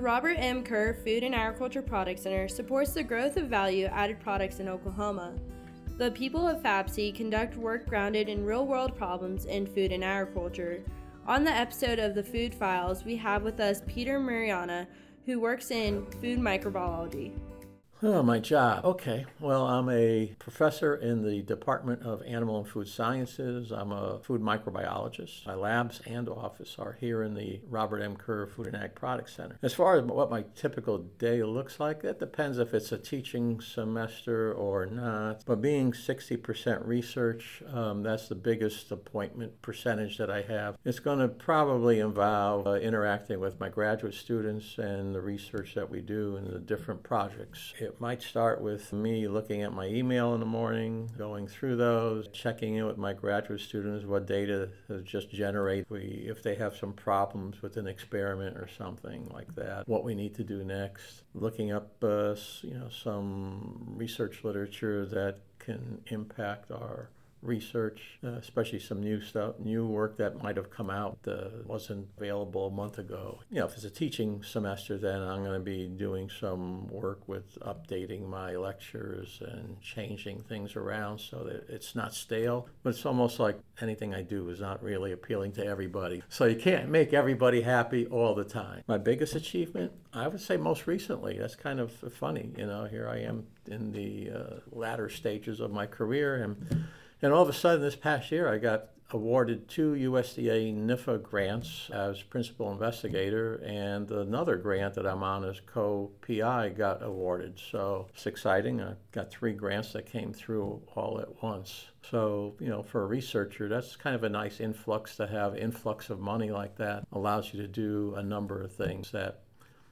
Robert M. Kerr Food and Agriculture Product Center supports the growth of value added products in Oklahoma. The people of FAPC conduct work grounded in real world problems in food and agriculture. On the episode of the Food Files, we have with us Peter Muriana, who works in food microbiology. Oh, my job. Okay. Well, I'm a professor in the Department of Animal and Food Sciences. I'm a food microbiologist. My labs and office are here in the Robert M. Kerr Food and Ag Product Center. As far as what my typical day looks like, it depends if it's a teaching semester or not. But being 60% research, um, that's the biggest appointment percentage that I have. It's going to probably involve uh, interacting with my graduate students and the research that we do and the different projects. It it might start with me looking at my email in the morning, going through those, checking in with my graduate students what data has just generated, we, if they have some problems with an experiment or something like that, what we need to do next, looking up uh, you know some research literature that can impact our research, uh, especially some new stuff, new work that might have come out uh, wasn't available a month ago. You know, if it's a teaching semester, then I'm going to be doing some work with updating my lectures and changing things around so that it's not stale. But it's almost like anything I do is not really appealing to everybody. So you can't make everybody happy all the time. My biggest achievement, I would say most recently, that's kind of funny. You know, here I am in the uh, latter stages of my career and and all of a sudden, this past year, I got awarded two USDA NIFA grants as principal investigator, and another grant that I'm on as co PI got awarded. So it's exciting. I got three grants that came through all at once. So, you know, for a researcher, that's kind of a nice influx to have influx of money like that allows you to do a number of things that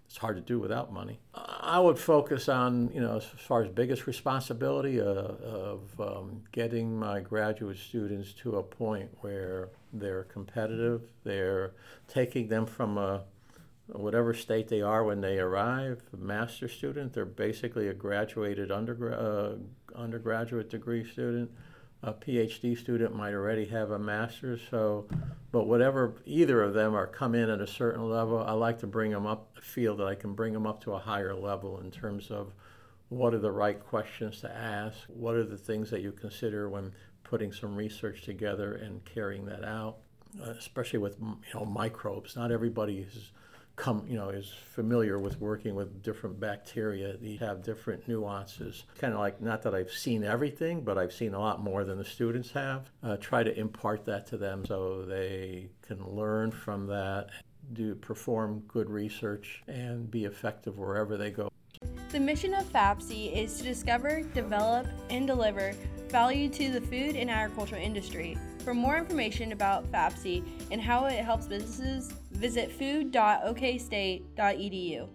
it's hard to do without money. I would focus on, you know, as far as biggest responsibility uh, of um, getting my graduate students to a point where they're competitive, they're taking them from a whatever state they are when they arrive, master student, they're basically a graduated undergra- uh, undergraduate degree student a PhD student might already have a master's. So, but whatever either of them are come in at a certain level, I like to bring them up, feel that I can bring them up to a higher level in terms of what are the right questions to ask, what are the things that you consider when putting some research together and carrying that out, uh, especially with you know microbes. Not everybody is come, you know, is familiar with working with different bacteria. They have different nuances. Kind of like, not that I've seen everything, but I've seen a lot more than the students have. Uh, try to impart that to them so they can learn from that, do perform good research, and be effective wherever they go. The mission of FAPC is to discover, develop, and deliver value to the food and agriculture industry. For more information about FAPC and how it helps businesses, visit food.okstate.edu.